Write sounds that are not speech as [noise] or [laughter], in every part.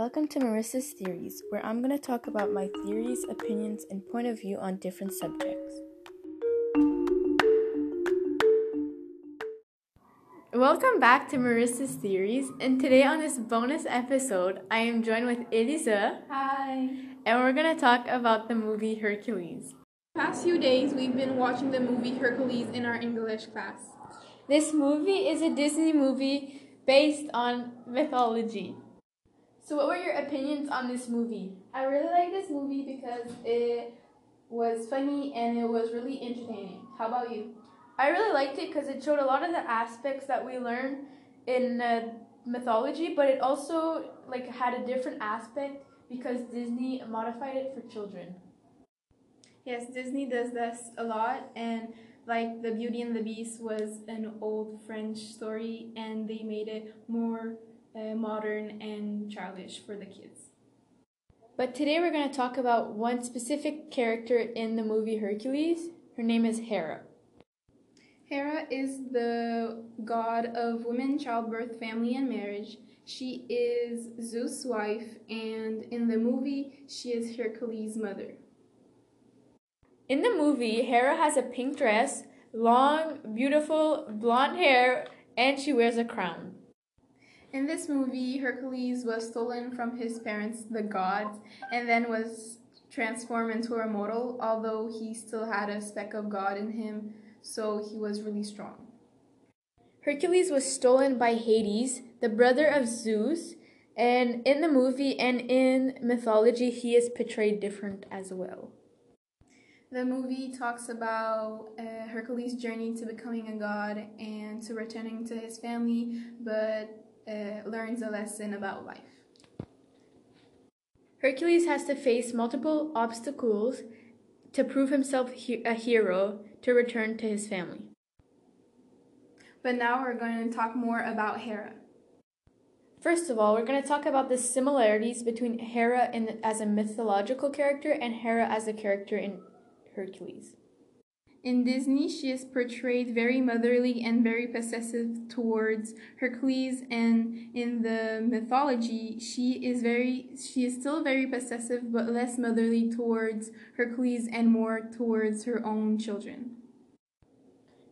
Welcome to Marissa's Theories, where I'm going to talk about my theories, opinions, and point of view on different subjects. Welcome back to Marissa's Theories, and today on this bonus episode, I am joined with Elisa. Hi. And we're going to talk about the movie Hercules. Past few days, we've been watching the movie Hercules in our English class. This movie is a Disney movie based on mythology. So, what were your opinions on this movie? I really like this movie because it was funny and it was really entertaining. How about you? I really liked it because it showed a lot of the aspects that we learn in uh, mythology, but it also like had a different aspect because Disney modified it for children. Yes, Disney does this a lot, and like The Beauty and the Beast was an old French story, and they made it more uh, modern and childish for the kids. But today we're going to talk about one specific character in the movie Hercules. Her name is Hera. Hera is the god of women, childbirth, family, and marriage. She is Zeus' wife, and in the movie, she is Hercules' mother. In the movie, Hera has a pink dress, long, beautiful blonde hair, and she wears a crown. In this movie, Hercules was stolen from his parents, the gods, and then was transformed into a mortal, although he still had a speck of God in him, so he was really strong. Hercules was stolen by Hades, the brother of Zeus, and in the movie and in mythology, he is portrayed different as well. The movie talks about uh, Hercules' journey to becoming a god and to returning to his family, but uh, learns a lesson about life. Hercules has to face multiple obstacles to prove himself a hero to return to his family. But now we're going to talk more about Hera. First of all, we're going to talk about the similarities between Hera in, as a mythological character and Hera as a character in Hercules. In Disney, she is portrayed very motherly and very possessive towards Hercules, and in the mythology, she is very she is still very possessive but less motherly towards Hercules and more towards her own children.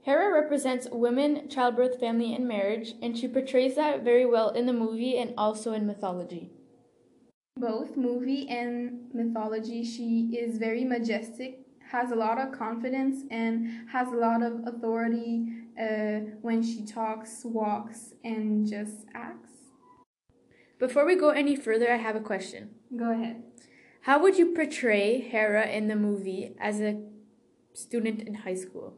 Hera represents women, childbirth, family, and marriage, and she portrays that very well in the movie and also in mythology. Both movie and mythology, she is very majestic has a lot of confidence and has a lot of authority uh, when she talks, walks, and just acts. Before we go any further, I have a question. Go ahead. How would you portray Hera in the movie as a student in high school?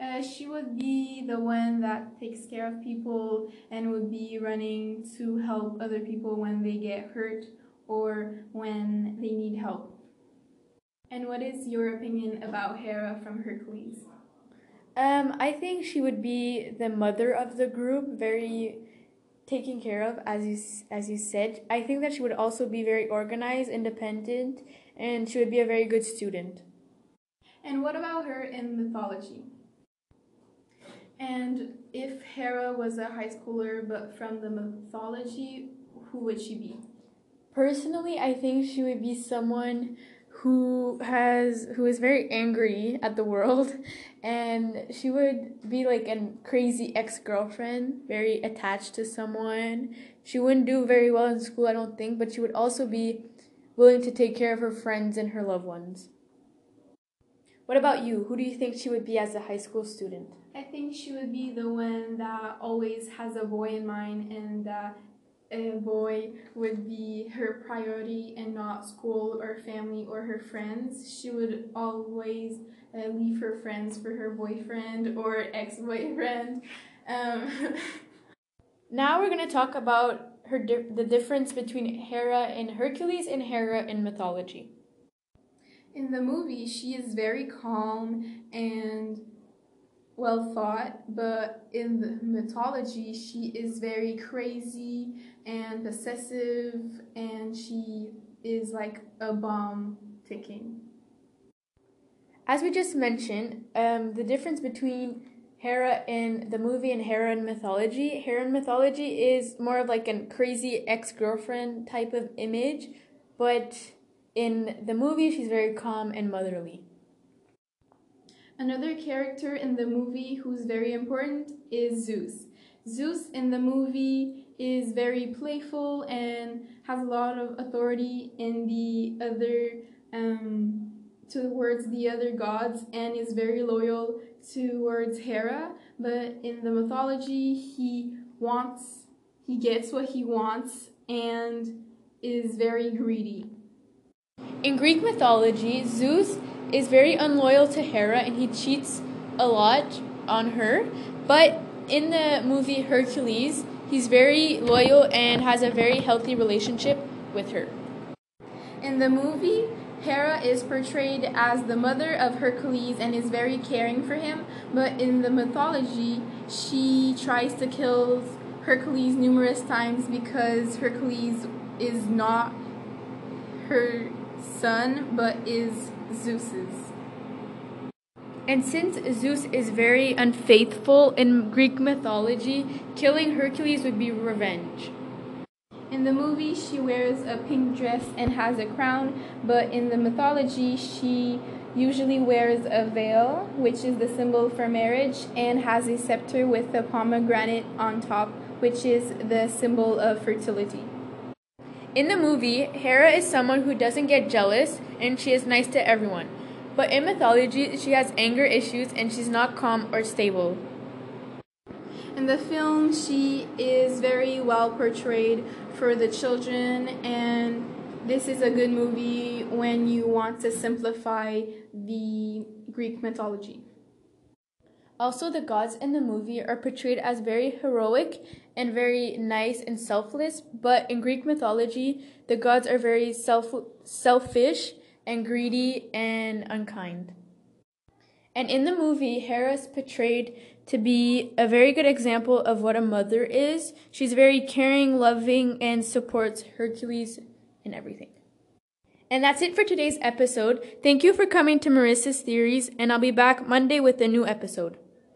Uh, she would be the one that takes care of people and would be running to help other people when they get hurt or when they need help. And what is your opinion about Hera from Hercules? Um, I think she would be the mother of the group, very taken care of, as you as you said. I think that she would also be very organized, independent, and she would be a very good student. And what about her in mythology? And if Hera was a high schooler, but from the mythology, who would she be? Personally, I think she would be someone who has who is very angry at the world. [laughs] And she would be like a crazy ex-girlfriend very attached to someone. She wouldn't do very well in school i don't think but she would also be willing to take care of her friends and her loved ones. What about you? Who do you think she would be as a high school student? I think she would be the one that always has a boy in mind and a boy would be her priority and not school or family or her friends. She would always uh, leave her friends for her boyfriend or ex boyfriend. Um. [laughs] now we're going to talk about her di- the difference between Hera in Hercules and Hera in mythology. In the movie, she is very calm and well thought, but in the mythology, she is very crazy and possessive, and she is like a bomb ticking. As we just mentioned, um, the difference between Hera in the movie and Hera in mythology. Hera in mythology is more of like a crazy ex girlfriend type of image, but in the movie, she's very calm and motherly. Another character in the movie who's very important is Zeus. Zeus in the movie is very playful and has a lot of authority in the other um, towards the other gods and is very loyal towards Hera. But in the mythology, he wants, he gets what he wants and is very greedy. In Greek mythology, Zeus is very unloyal to Hera and he cheats a lot on her. But in the movie Hercules, he's very loyal and has a very healthy relationship with her. In the movie, Hera is portrayed as the mother of Hercules and is very caring for him, but in the mythology, she tries to kill Hercules numerous times because Hercules is not her son but is Zeus's. And since Zeus is very unfaithful in Greek mythology, killing Hercules would be revenge. In the movie, she wears a pink dress and has a crown, but in the mythology, she usually wears a veil, which is the symbol for marriage, and has a scepter with a pomegranate on top, which is the symbol of fertility. In the movie, Hera is someone who doesn't get jealous and she is nice to everyone. But in mythology, she has anger issues and she's not calm or stable. In the film, she is very well portrayed for the children, and this is a good movie when you want to simplify the Greek mythology. Also, the gods in the movie are portrayed as very heroic and very nice and selfless, but in Greek mythology, the gods are very self- selfish and greedy and unkind. And in the movie, Hera is portrayed to be a very good example of what a mother is. She's very caring, loving, and supports Hercules in everything. And that's it for today's episode. Thank you for coming to Marissa's Theories, and I'll be back Monday with a new episode.